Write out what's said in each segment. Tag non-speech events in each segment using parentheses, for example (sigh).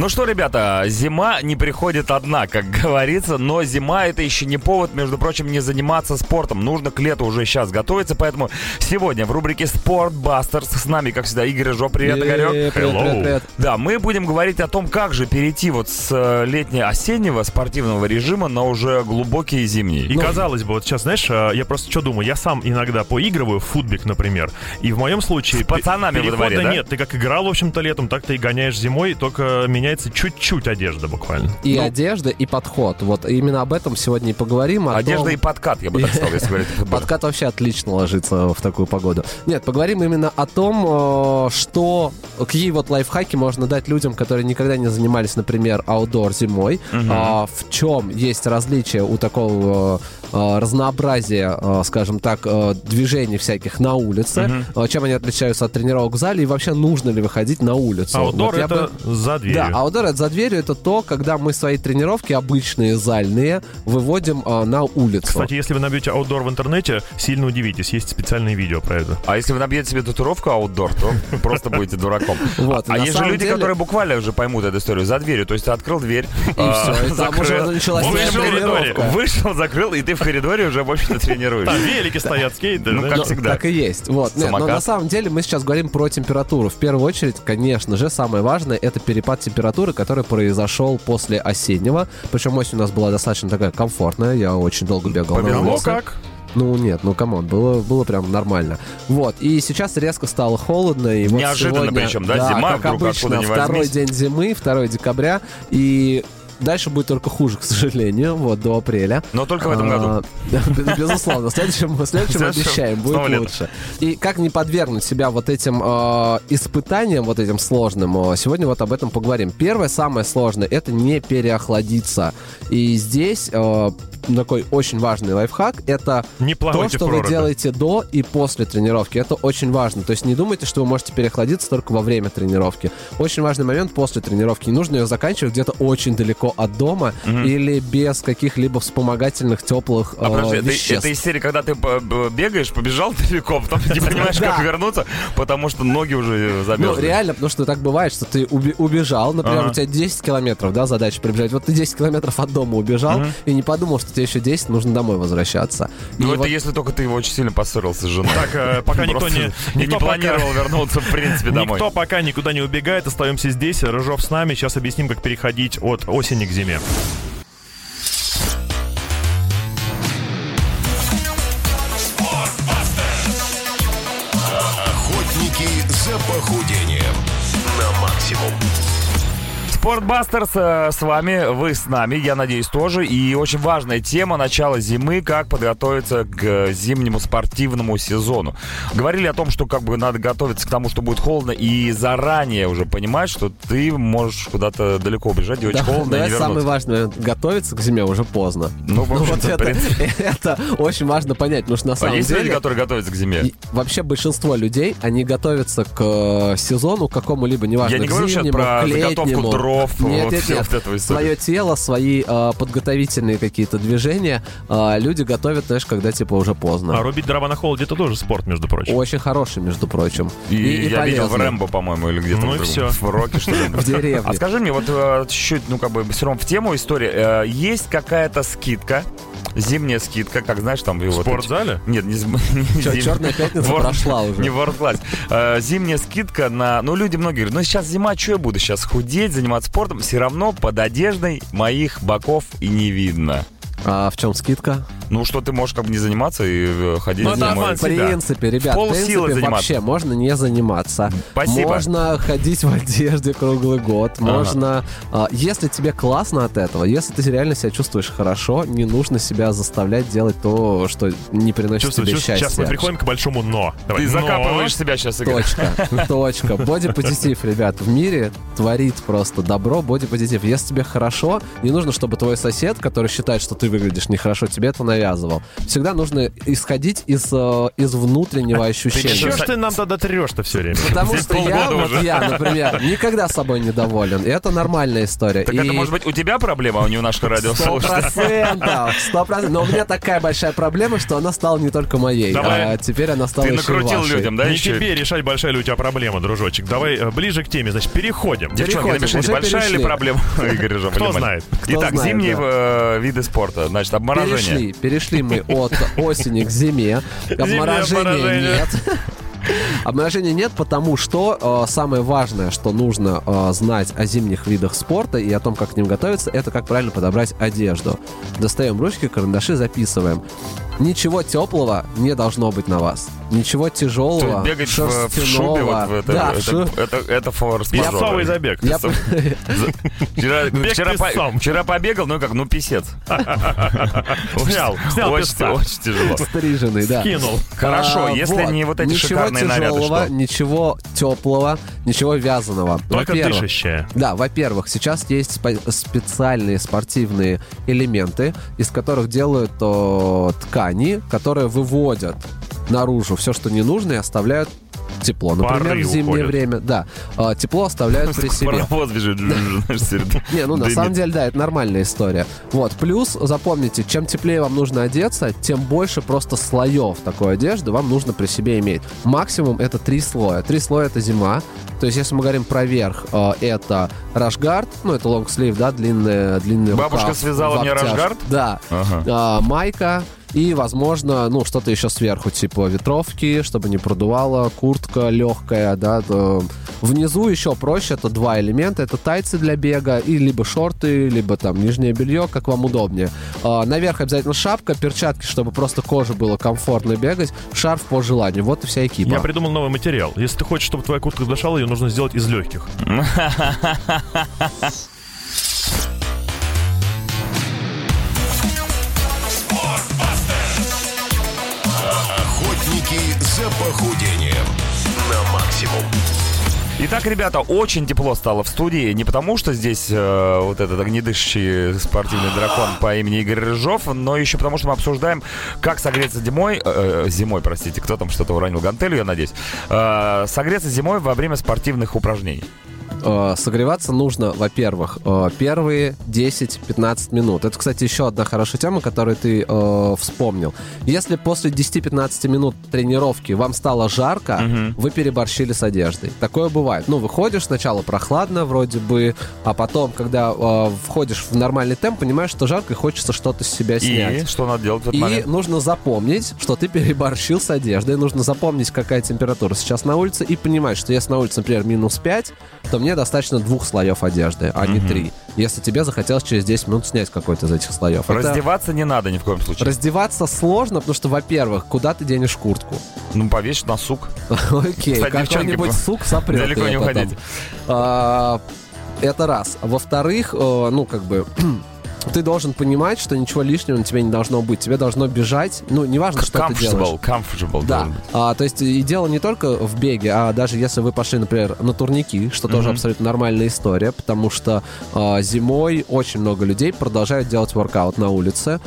Ну что, ребята, зима не приходит одна, как (laughs) говорится, но зима это еще не повод, между прочим, не заниматься спортом. Нужно к лету уже сейчас готовиться, поэтому сегодня в рубрике Спорт Бастерс с нами, как всегда, Игорь Жо. Привет, Игорек. привет, привет, привет. Да, мы будем говорить о том, как же перейти вот с э, летне-осеннего спортивного режима на уже глубокий зимний. И казалось бы, вот сейчас, знаешь, а, я просто что думаю, я сам иногда поигрываю в футбик, например, и в моем случае... С пацанами во дворе, да? нет, ты как играл, в общем-то, летом, так ты и гоняешь зимой, только меняется чуть-чуть одежда буквально. И Ну. одежда, и подход. Вот именно об этом сегодня и поговорим. о Одежда том- и подкат, я бы так сказал, если говорить о футболе. Подкат вообще отлично ложится в такую погоду. Нет, поговорим именно о том, э, что какие вот лайфхаки можно дать людям, которые никогда не занимались, например, аутдор зимой. А, в чем есть различие у такого э, разнообразия, э, скажем так, движений всяких на улице, чем они отличаются от тренировок в зале и вообще нужно ли выходить на улицу. Аутдор Вот это бы- за дверью. Да, это за дверью, это то, когда мы свои тренировки обычные, зальные, выводим э, на улицу. Кстати, если вы набьете аутдор в интернете, сильно удивитесь, есть специальные видео про это. А если вы набьете себе татуировку аутдор, то (laughs) просто будете дураком. Вот, а есть же люди, которые буквально уже поймут эту историю за дверью. То есть ты открыл дверь, И все, и там уже началась вышел, твоя тренировка. вышел, закрыл, и ты в коридоре уже, в общем-то, тренируешься. Там велики стоят, скейты. Ну, как всегда. Так и есть. Вот. Но на самом деле мы сейчас говорим про температуру. В первую очередь, конечно же, самое важное это перепад температуры, который произошел после осеннего. Причем осень у нас была достаточно такая комфортная. Я очень долго бегал на улице. как? Ну нет, ну come on, было, было прям нормально. Вот, и сейчас резко стало холодно. И вот Неожиданно сегодня, причем, да, зима как вдруг обычно, второй день зимы, 2 декабря, и дальше будет только хуже, к сожалению, вот, до апреля. Но только в этом году. А, (laughs) бе- Безусловно, в следующем, в следующем обещаем, будет лучше. И как не подвергнуть себя вот этим э, испытаниям, вот этим сложным, э, сегодня вот об этом поговорим. Первое, самое сложное, это не переохладиться. И здесь такой очень важный лайфхак, это Не то, что вы делаете до и после тренировки. Это очень важно. То есть не думайте, что вы можете переохладиться только во время тренировки. Очень важный момент после тренировки. Не нужно ее заканчивать где-то очень далеко от дома или без каких-либо вспомогательных теплых А э, подожди, это, веществ. это из серии, когда ты б- бегаешь, побежал (laughs) далеко, потом не (laughs) понимаешь, как вернуться, потому что ноги уже Ну, замерзли. реально, потому что так бывает, что ты убежал, например, у тебя 10 километров, да, задача прибежать. Вот ты 10 километров от дома убежал и не подумал, что тебе еще 10 нужно домой возвращаться. Ну, это вот если только ты очень сильно поссорился с женой. Так, э, пока никто не, никто не планировал вернуться, в принципе, домой. Никто пока никуда не убегает, остаемся здесь. Рыжов с нами. Сейчас объясним, как переходить от осени к зиме. Охотники за похудением на максимум. Спортбастерс э, с вами, вы с нами, я надеюсь, тоже. И очень важная тема начала зимы, как подготовиться к зимнему спортивному сезону. Говорили о том, что как бы надо готовиться к тому, что будет холодно, и заранее уже понимать, что ты можешь куда-то далеко убежать, и очень Да, холодно, и не давай самый вернуться. важный момент. Готовиться к зиме уже поздно. Ну, Ну, вот это, (laughs) это очень важно понять, потому что на А самом есть деле... люди, которые готовятся к зиме? и вообще большинство людей, они готовятся к э, сезону какому-либо, неважно, Я не к говорю сейчас зимнему, про к заготовку. Дров, Нет, вот нет, нет. вот. Свое тело, свои э, подготовительные какие-то движения э, люди готовят, знаешь, когда типа уже поздно. А рубить дрова на холоде это тоже спорт, между прочим. Очень хороший, между прочим. И, я видел в полезный. Рэмбо, по-моему, или где-то Ну и всё. в Роке, что ли. (laughs) В деревне. А скажи мне, вот э, чуть-чуть, ну, как бы, все равно в тему истории. э, Есть какая-то скидка, зимняя скидка, как, знаешь, там... В спортзале? Нет, не, (laughs) не Чё, зим- «Чёрная пятница» прошла уже. Не World Class. Э, Зимняя скидка на... Ну, люди многие говорят, ну, сейчас зима, что я буду сейчас худеть, заниматься спортом? Все равно под одеждой моих боков и не видно. А в чем скидка? Ну, что ты можешь как бы не заниматься и э, ходить Ну, зимой. В принципе, ребят, в принципе, заниматься. вообще можно не заниматься. Спасибо. Можно ходить в одежде круглый год. Ага. Можно... а, если тебе классно от этого, если ты реально себя чувствуешь хорошо, не нужно себя заставлять делать то, что не приносит Чувствую, тебе чувствую. счастья. Сейчас мы приходим к большому но. Давай, Ты но. закапываешь себя сейчас, Игорь. Точка, (laughs) точка. Бодипозитив, ребят, в мире творит просто добро, бодипозитив. Если тебе хорошо, не нужно, чтобы твой сосед, который считает, что ты выглядишь нехорошо, тебе это навязывал. Навязывал. Всегда нужно исходить из, э, из внутреннего ощущения. Чего ж ты нам тогда трешь-то все время? Потому Здесь что я, вот уже. я, например, никогда собой недоволен. И это нормальная история. Так И это может быть у тебя проблема, а не у наших Сто радиослушателей? процентов, сто процентов. Но у меня такая большая проблема, что она стала не только моей, Давай. а теперь она стала Ты еще накрутил вашей. людям, да, Не еще? тебе решать, большая ли у тебя проблема, дружочек. Давай э, ближе к теме, значит, переходим. Девчонки, Переходим, напишите, уже большая ли перешли. проблема Игоря? Кто знает? Кто Итак, знает, зимние да. э, виды спорта. Значит, обморожение. Перешли, перешли мы (laughs) от осени к зиме. Обморожения нет. (laughs) Обморожения нет, потому что э, самое важное, что нужно э, знать о зимних видах спорта и о том, как к ним готовиться, это как правильно подобрать одежду. Достаем ручки, карандаши, записываем. Ничего теплого не должно быть на вас. Ничего То тяжелого, есть бегать в, в шубе, шерстяного. вот в это, да, это, шу- это, это форс-мажор. Песцовый забег. Я- (laughs) Вчера, Бег вчера, по- вчера побегал, ну как, ну писец. Снял, (laughs) снял очень, очень тяжело. Стриженный, да. Кинул. Хорошо, А, если не вот эти ничего шикарные наряды, тяжелого, что? ничего теплого, ничего вязаного. Только Во-первых, дышащая. Да, во-первых, сейчас есть спа- специальные спортивные элементы, из которых делают о, ткани, которые выводят наружу все, что не нужно, и оставляют тепло. Например, Пары в зимнее уходят. время, да, а, тепло оставляют при себе. (laughs) Паровоз бежит. (laughs) (laughs) Не, ну на самом деле, да, это нормальная история. Вот, плюс, запомните, чем теплее вам нужно одеться, тем больше просто слоев такой одежды вам нужно при себе иметь. Максимум это три слоя. Три слоя это зима. То есть, если мы говорим про верх, э, это рашгард, ну, это лонгслив, да, длинная, длинный Бабушка рукав связала мне рашгард? Да. Ага. А, майка и, возможно, ну, что-то еще сверху, типа ветровки, чтобы не продувало, куртка легкая, да. то- Внизу еще проще, это два элемента, это тайцы для бега, и либо шорты, либо там нижнее белье, как вам удобнее. А, наверх обязательно шапка, перчатки, чтобы просто коже было комфортно бегать, шарф по желанию. Вот и вся экипа. Я придумал новый материал. Если ты хочешь, чтобы твоя куртка дышала, ее нужно сделать из легких. (laughs) Охотники за похудением на максимум. Итак, ребята, очень тепло стало в студии. Не потому, что здесь э, вот этот огнедышащий спортивный дракон по имени Игорь Рыжов, но еще потому, что мы обсуждаем, как согреться зимой, э, э, зимой, простите, кто там что-то уронил гантелью, я надеюсь, э, согреться зимой во время спортивных упражнений. Э, Согреваться нужно, во-первых, э, первые 10-15 минут. Это, кстати, еще одна хорошая тема, которую ты э, вспомнил. Если после 10-15 минут тренировки вам стало жарко, вы переборщили с одеждой. Такое бывает. Ну, выходишь, сначала прохладно вроде бы, а потом, когда э, входишь в нормальный темп, понимаешь, что жарко и хочется что-то с себя снять. И что надо делать в этот И момент? нужно запомнить, что ты переборщил с одеждой. Нужно запомнить, какая температура сейчас на улице, и понимать, что если на улице, например, минус 5, то мне достаточно двух слоев одежды, а не три. Если тебе захотелось через 10 минут снять какой-то из этих слоев. Это- Раздеваться не надо ни в коем случае. Раздеваться сложно, потому что, во-первых, куда ты денешь куртку? Ну, повесь на сук. (laughs) Окей, какой-нибудь сук сопрет далеко не потом. уходите. А, Это раз. Во-вторых, э, ну, как бы... (clears throat) Ты должен понимать, что ничего лишнего на тебе не должно быть. Тебе должно бежать. Ну, неважно, что ты делаешь. Comfortable, comfortable. Да, а, то есть и дело не только в беге, а даже если вы пошли, например, на турники, что тоже абсолютно нормальная история, потому что а, зимой очень много людей продолжают делать воркаут на улице.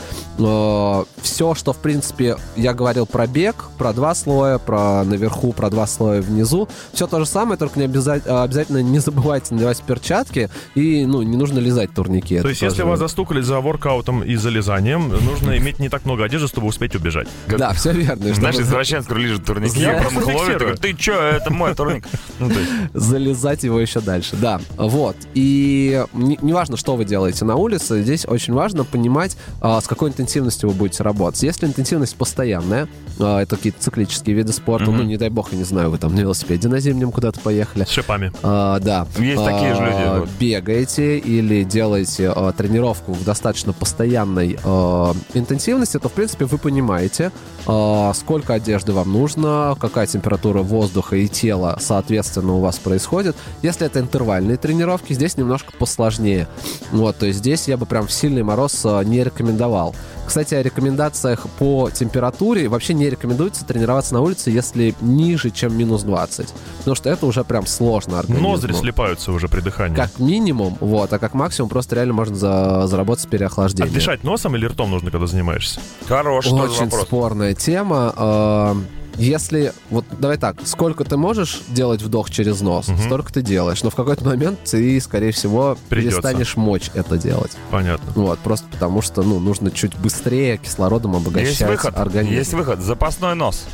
Все, что, в принципе, я говорил про бег, про два слоя, про наверху, про два слоя внизу, все то же самое, только не обяза- а, обязательно не забывайте надевать перчатки и, ну, не нужно лизать турники. То есть, если тоже- вас застукали за воркаутом и залезанием, нужно иметь не так много одежды, чтобы успеть убежать. Да, все верно. Знаешь, извращенец, который лежит в турнике, Я прям ловит, ты чё, это мой турник. Ну, залезать его еще дальше. Да, вот. И не- неважно, что вы делаете на улице, здесь очень важно понимать, а, с какой интенсивностью вы будете работать. Если интенсивность постоянная, а, это какие-то циклические виды спорта, ну, не дай бог, я не знаю, вы там на велосипеде на зимнем куда-то поехали. С шипами. А, да. Есть такие же люди, вот. Бегаете или делаете а, тренировку в достаточно постоянной а, интенсивности, то, в принципе, вы понимаете, а, сколько одежды вам нужно, какая температура воздуха и тела, соответственно, у вас происходит. Если это интервальные тренировки, здесь немножко посложнее. Вот, то есть здесь я бы прям в сильный мороз а, не рекомендовал. Кстати, о рекомендациях по температуре. Вообще не рекомендуется тренироваться на улице, если ниже, чем минус 20. Потому что это уже прям сложно организму. Ноздри слепаются уже при дыхании. Как минимум, вот, а как максимум просто реально можно за- заработать А переохлаждение. дышать носом или ртом нужно, когда занимаешься? Хороший тоже Очень вопрос. спорная тема. Если, вот давай так, сколько ты можешь делать вдох через нос, столько ты делаешь. Но в какой-то момент ты, скорее всего, Придется. перестанешь мочь это делать. Понятно. Вот, просто потому что, ну, нужно чуть быстрее кислородом обогащать Есть выход. организм. Есть выход. Запасной нос.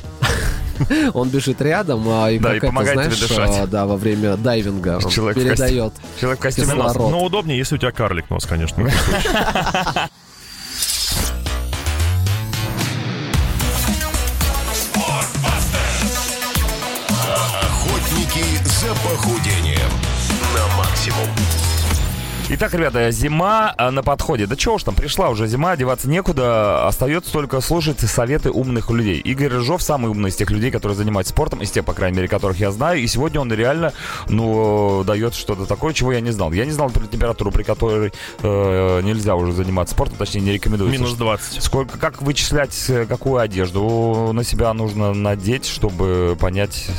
(laughs) Он бежит рядом, а, и Да, как и это, знаешь, дышать. а, да, во время дайвинга (laughs) Человек в передает. Человек в костюме. Рот. Но удобнее, если у тебя карлик нос, конечно. (laughs) Охотники за похудением на максимум. Итак, ребята, зима а, на подходе. Да чего уж там, пришла уже зима, одеваться некуда. Остается только слушать советы умных людей. Игорь Рыжов самый умный из тех людей, которые занимаются спортом, из тех, по крайней мере, которых я знаю. И сегодня он реально, ну, дает что-то такое, чего я не знал. Я не знал например, температуру, при которой э, нельзя уже заниматься спортом, точнее, не рекомендуется. Минус 20. Сколько, как вычислять, э, какую одежду на себя нужно надеть, чтобы понять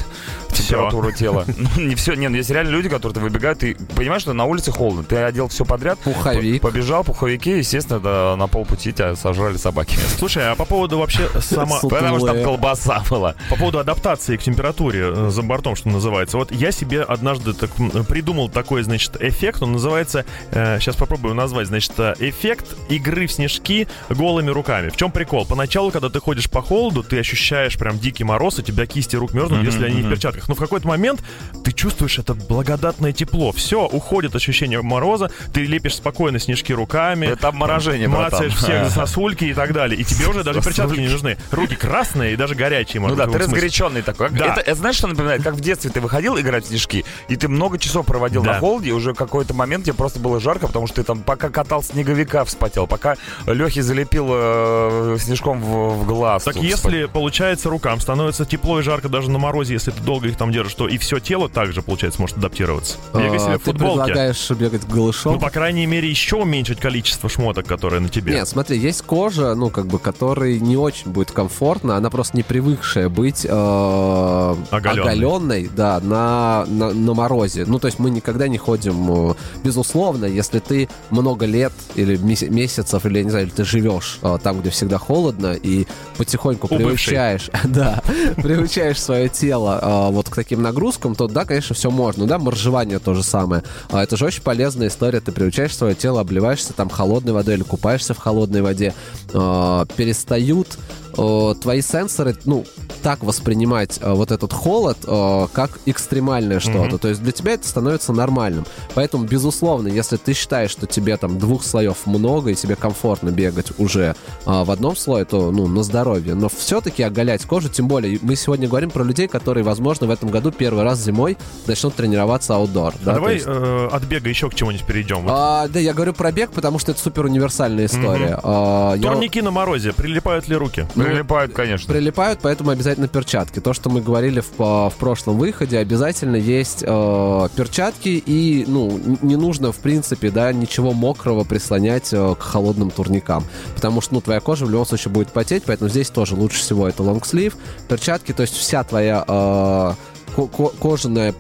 температуру тела? (laughs) Ну, не все, не, ну есть реально люди, которые выбегают, ты понимаешь, что на улице холодно, ты одел все подряд, Пуховик. по- побежал, пуховики, естественно, да, на полпути тебя сожрали собаки. (laughs) Слушай, а по поводу вообще сама... Потому что там колбаса была. По поводу адаптации к температуре э, за бортом, что называется. Вот я себе однажды так, придумал такой, значит, эффект. Он называется, сейчас попробую назвать, значит, э, эффект игры в снежки голыми руками. В чем прикол? Поначалу, когда ты ходишь по холоду, ты ощущаешь прям дикий мороз, у тебя кисти рук мерзнут, если они не в перчатках. Но в какой-то момент ты чувствуешь это благодатное тепло. Все, уходит ощущение мороза, ты лепишь спокойно снежки руками. Это обморожение. Мацаешь всех за сосульки и так далее. И тебе уже даже перчатки не нужны. Руки красные и даже горячие, Ну может да, ты разгоряченный такой. Да. Это, это знаешь, что напоминает? Как в детстве ты выходил играть в снежки, и ты много часов проводил Да. на холоде, и уже какой-то момент тебе просто было жарко, потому что ты там пока катал снеговика вспотел, пока Лехи залепил э, снежком в, в глаз. Так если, получается, рукам становится тепло и жарко даже на морозе, если ты долго их там держишь, то и все тело также, получается, может адаптироваться. Бегай А, себе в Ты футболке. предлагаешь бегать голышом? Ну, по крайней мере, еще уменьшить количество шмоток, которые на тебе. Нет, смотри, есть кожа, ну, как бы, которой не очень будет комфортно, она просто не привыкшая быть э, Оголенной. оголенной, да, на, на, на морозе. Ну, то есть мы никогда не ходим, э, безусловно, если ты много лет или мес- месяцев, или, я не знаю, или ты живешь э, там, где всегда холодно, и потихоньку Убывший. приучаешь, (laughs) да, приучаешь свое тело э, вот к таким нагрузкам, то, да, конечно, все можно, да, моржевание то же самое. А Это же очень полезная история, ты приучаешь свое тело, обливаешься там холодной водой или купаешься в холодной воде, э, перестают э, твои сенсоры, ну, так воспринимать э, вот этот холод, э, как экстремальное что-то. То есть для тебя это становится нормальным. Поэтому, безусловно, если ты считаешь, что тебе там двух слоев много и тебе комфортно бегать уже э, в одном слое, то, ну, на здоровье. Но все-таки оголять кожу, тем более, мы сегодня говорим про людей, которые, возможно, в этом году первый раз зимой начнут тренироваться аутдор. А да, давай есть- э, от бега еще к чему-нибудь перейдем. Вот А, да, я говорю про бег, потому что это супер универсальная история. А, я- Турники на морозе, прилипают ли руки? Прилипают, конечно. Прилипают, поэтому обязательно перчатки. То, что мы говорили в, в прошлом выходе, обязательно есть э, перчатки, и ну, не нужно, в принципе, да, ничего мокрого прислонять э, к холодным турникам. Потому что, ну, твоя кожа в любом случае будет потеть, поэтому здесь тоже лучше всего это лонгслив, перчатки, то есть вся твоя э, ко- ко- кожаная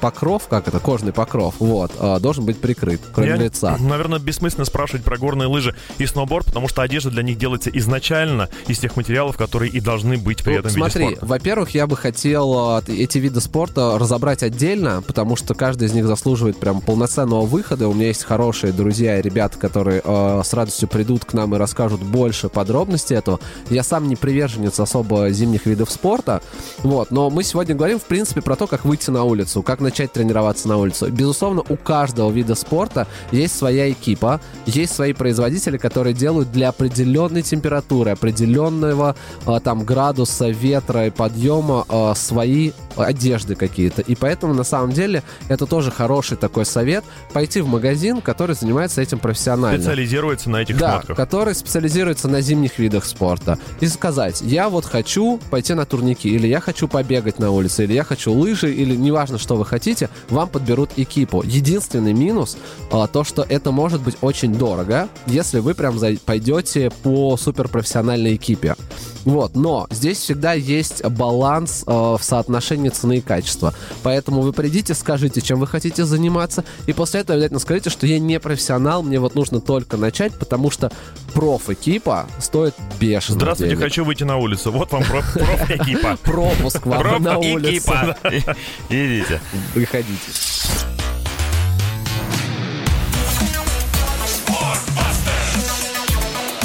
покров, как это, кожный покров, вот, э, должен быть прикрыт, кроме Я, лица. Наверное, бессмысленно спрашивать про горные лыжи и сноуборд, потому что одежда для них делается изначально из тех материалов, которые и должны быть при Ну, этом смотри, виде спорта. во-первых, я бы хотел э, эти виды спорта разобрать отдельно, потому что каждый из них заслуживает прям полноценного выхода. У меня есть хорошие друзья и ребята, которые э, с радостью придут к нам и расскажут больше подробностей этого. Я сам не приверженец особо зимних видов спорта, вот, но мы сегодня говорим, в принципе, про то, как выйти на улицу, как начать тренироваться на улицу. Безусловно, у каждого вида спорта есть своя экипа, есть свои производители, которые делают для определенной температуры, определенного э, там градуса ветра и подъема э, свои одежды какие-то. И поэтому, на самом деле, это тоже хороший такой совет пойти в магазин, который занимается этим профессионально. Специализируется на этих Да, шмотках. который специализируется на зимних видах спорта. И сказать, я вот хочу пойти на турники, или я хочу побегать на улице, или я хочу лыжи или неважно, что вы хотите, вам подберут экипу. Единственный минус а, то, что это может быть очень дорого, если вы прям пойдете по суперпрофессиональной экипе. Вот, но здесь всегда есть баланс э, в соотношении цены и качества. Поэтому вы придите, скажите, чем вы хотите заниматься, и после этого обязательно скажите, что я не профессионал, мне вот нужно только начать, потому что проф-экипа стоит бешено Здравствуйте, денег. хочу выйти на улицу. Вот вам проф- проф-экипа. (laughs) Пропуск вам на улицу. (laughs) Идите. Выходите.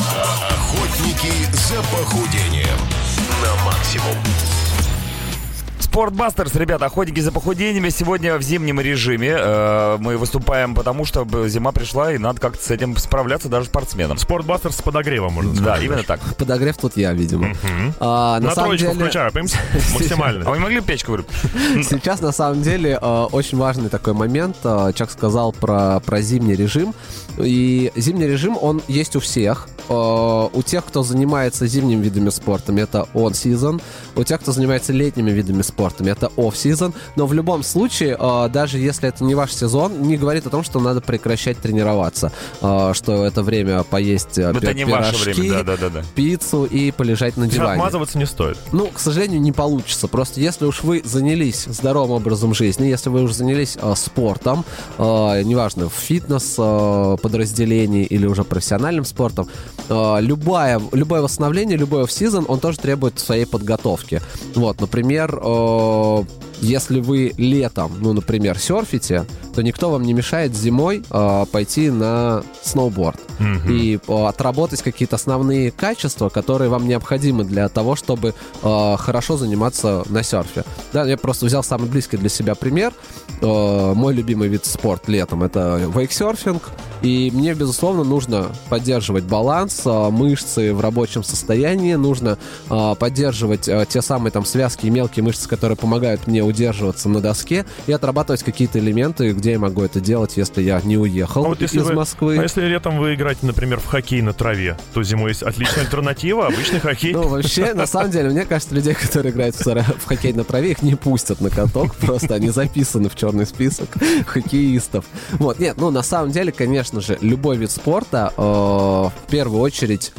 Охотники за похудением на максимум. Спортбастерс, ребята, охотники за похудениями. Сегодня в зимнем режиме э, мы выступаем, потому что зима пришла, и надо как-то с этим справляться даже спортсменам. Спортбастер с подогревом, можно сказать. Да, именно так. Подогрев тут я, видимо. А, на, На самом троечку деле, включаю, понимаете? (laughs) А Максимально. вы могли печку вырубить? сейчас на самом деле э, очень важный такой момент. Э, Чак сказал про, про зимний режим. И зимний режим, он есть у всех. У тех, кто занимается зимними видами спорта, это on-season. У тех, кто занимается летними видами спорта, это off-season. Но в любом случае, э, даже если это не ваш сезон, не говорит о том, что надо прекращать тренироваться. Э, что это время поесть э, Это пи- не ваше пирожки, время, да-да-да. пиццу и полежать на диване. Отмазываться не стоит. Ну, к сожалению, не получится. Просто если уж вы занялись здоровым образом жизни, если вы уже занялись спортом, неважно, в фитнес подразделении или уже профессиональным спортом, любое, любое восстановление, любой офф-сезон, он тоже требует своей подготовки. Вот, например, если вы летом, ну, например, серфите, то никто вам не мешает зимой э, пойти на сноуборд и э, отработать какие-то основные качества, которые вам необходимы для того, чтобы э, хорошо заниматься на серфе. Да, я просто взял самый близкий для себя пример. Э, мой любимый вид спорта летом это вейксерфинг. И мне, безусловно, нужно поддерживать баланс, э, мышцы в рабочем состоянии, нужно э, поддерживать э, те самые там связки и мелкие мышцы, которые помогают мне удерживаться на доске и отрабатывать какие-то элементы, где я могу это делать, если я не уехал А вот если из вы- Москвы. А если летом вы играете, например, в хоккей на траве, то зимой есть отличная альтернатива, обычный хоккей. Ну, вообще, на самом деле, мне кажется, людей, которые играют в, хоккей на траве, их не пустят на каток, просто они записаны в черный список хоккеистов. Вот, нет, ну, на самом деле, конечно же, любой вид спорта э, в первую очередь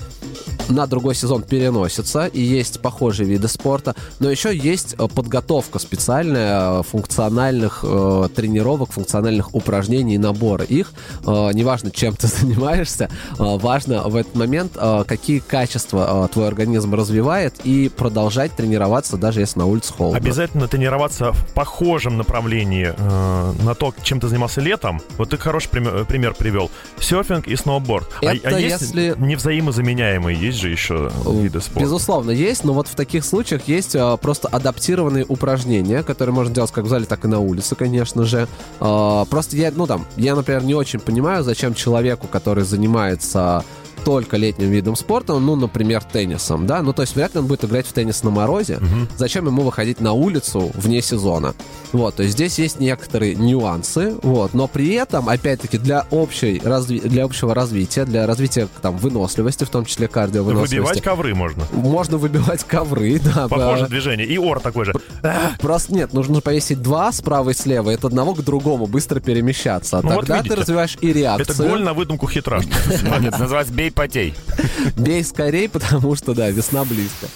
на другой сезон переносится, и есть похожие виды спорта, но еще есть э, подготовка специальная э, функциональных э, тренировок, функциональных упражнений, набора их. Э, неважно, чем ты (laughs) занимаешься, э, важно в этот момент, э, какие качества э, твой организм развивает, и продолжать тренироваться, даже если на улице холодно. Обязательно тренироваться в похожем направлении э, на то, чем ты занимался летом. Вот ты хороший пример, пример привел. Серфинг и сноуборд. А- Это а, есть если- невзаимозаменяемые, есть же еще виды спорта. Безусловно, есть, но вот в таких случаях есть а, просто адаптированные упражнения, которые можно делать как в зале, так и на улице, конечно же. А, просто я, ну там, я, например, не очень понимаю, зачем человеку, который занимается только летним видом спорта, ну, например, теннисом, да, ну, то есть вряд ли он будет играть в теннис на морозе, зачем ему выходить на улицу вне сезона, вот, то есть здесь есть некоторые нюансы, вот, но при этом, опять-таки, для, общей, разви- для общего развития, для развития, там, выносливости, в том числе кардиовыносливости, Выбивать ковры можно. можно выбивать ковры, (laughs) да. Похоже да. движение. И ор такой же. Просто нет, нужно повесить два справа и слева, и от одного к другому быстро перемещаться. А Ну вот тогда видите. ты развиваешь и Это реакцию. голь на выдумку хитра. Это называется «бей потей». Бей скорей, потому что, да, весна близко.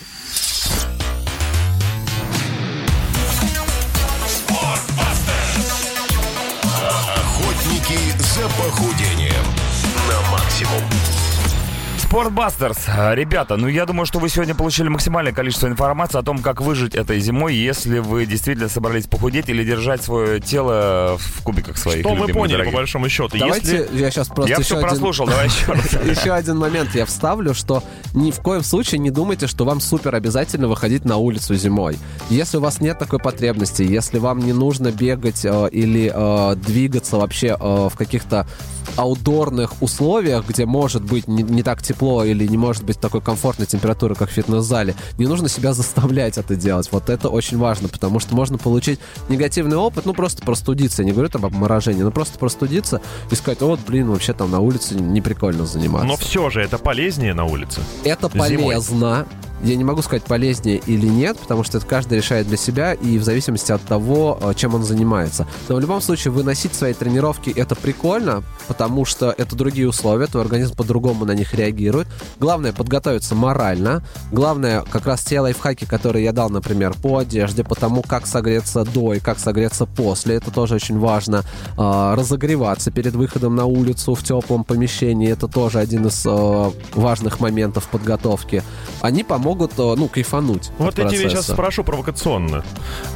Спортбастерс. Ребята, ну я думаю, что вы сегодня получили максимальное количество информации о том, как выжить этой зимой, если вы действительно собрались похудеть или держать свое тело в кубиках своих. Что мы поняли, по дорогих. большому счету? Давайте Если... я сейчас просто Я еще все один- прослушал, давай еще раз. (laughs) Еще один момент я вставлю, что ни в коем случае не думайте, что вам супер обязательно выходить на улицу зимой. Если у вас нет такой потребности, если вам не нужно бегать э, или э, двигаться вообще э, в каких-то аутдорных условиях, где может быть не, не так тепло или не может быть такой комфортной температуры, как в фитнес-зале, не нужно себя заставлять это делать. Вот это очень важно, потому что можно получить негативный опыт, ну просто простудиться. Я не говорю там об морожении, но просто простудиться и сказать, вот, блин, вообще там на улице не прикольно заниматься. Но все же это полезнее на улице. Это Зимой. полезно, я не могу сказать, полезнее или нет, потому что это каждый решает для себя и в зависимости от того, э, чем он занимается. Но в любом случае выносить свои тренировки это прикольно, потому что это другие условия, твой организм по-другому на них реагирует. Главное подготовиться морально. Главное как раз те лайфхаки, которые я дал, например, по одежде, по тому, как согреться до и как согреться после. Это тоже очень важно. А, разогреваться перед выходом на улицу в теплом помещении. Это тоже один из э, важных моментов подготовки. Они помогут, э, ну, кайфануть. Вот я тебе сейчас спрошу провокационно.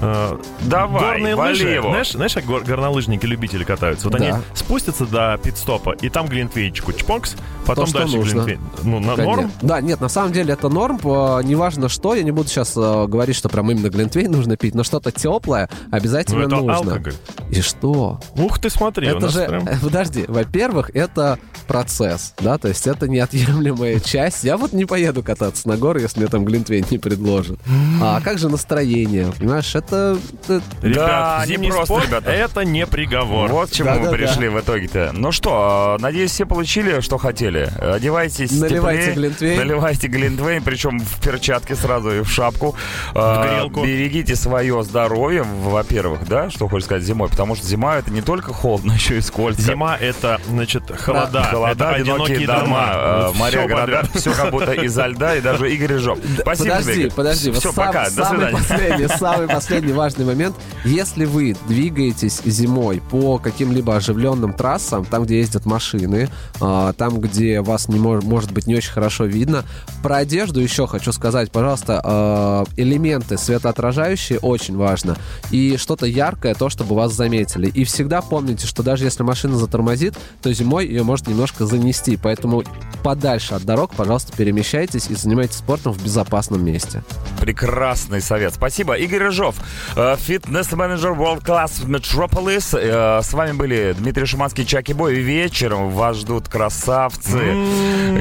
Э, Давай, Горные вали лыжи, его. знаешь, знаешь, как гор- горнолыжники-любители катаются? Вот Да. они спустятся до пит-стопа, и там глинтвейнчику чпонкс, потом То, дальше нужно. глинтвейн. Ну, на Конечно. норм? Да, нет, на самом деле это норм. Неважно что, я не буду сейчас э, говорить, что прям именно глинтвейн нужно пить, но что-то теплое обязательно Ну, это нужно. алкоголь. И что? Ух ты, смотри, у это нас же, прям... подожди, во-первых, это процесс, да, то есть это неотъемлемая (laughs) часть. Я вот не поеду кататься на горы, если мне там глинтвейн не предложат. А как же настроение, понимаешь, это... это- Ребят, Да, зимний не просто, спорт ребята. это не приговор. Вот к чему мы Да-да-да. пришли в итоге-то. Ну что, э, надеюсь, все получили, что хотели. Одевайтесь Наливайте теплее, глинтвейн. Наливайте глинтвейн, причем в перчатки сразу и в шапку. Э, грелку. Берегите свое здоровье, во-первых, да, что хочешь сказать зимой, потому что зима это не только холодно, (laughs) еще и скользко. Зима это, значит, холода. Холода, это одинокие дома, э, Вот моря, (laughs) всё города, подряд. все как будто изо льда, и даже Игорь Рыжов. Спасибо подожди, тебе. подожди. Все, сам- пока, до самый свидания. последний, (laughs) самый последний важный момент. Если вы двигаетесь зимой по каким-либо оживленным трассам, там, где ездят машины, а, там, где вас не мож- может быть не очень хорошо видно, про одежду еще хочу сказать, пожалуйста, а, элементы светоотражающие очень важно. И что-то яркое, то, чтобы вас заметили. И всегда помните, что даже если машина затормозит, то зимой ее может немножко занести. Поэтому подальше от дорог, пожалуйста, перемещайтесь и занимайтесь спортом в безопасном месте. Прекрасный совет. Спасибо. Игорь Рыжов, э, фитнес-менеджер World Class Metropolis. Э, С вами были Дмитрий Шуманский, Чаки Бой. Вечером вас ждут красавцы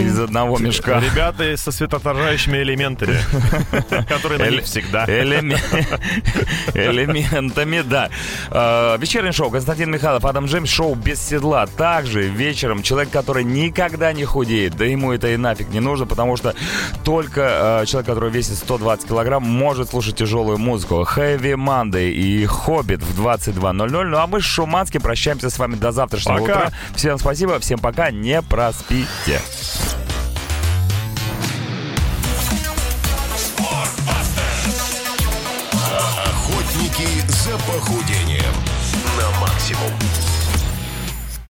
из одного мешка. Ребята со светоотражающими элементами, (laughs) которые на них всегда. Элеме- (laughs) Элементами, да. Э, Вечернее шоу. Константин Михайлов, Адам Джеймс, шоу без седла. Также вечером человек, который никогда не худеет, да ему это и нафиг не нужно, потому что только э, человек, который весит 120 килограмм, может слушать тяжелую музыку. Heavy Monday и Хоббит в 22.00. Ну а мы с Шуманским прощаемся с вами до завтрашнего Пока. утра. Всем спасибо, всем пока, не проспите.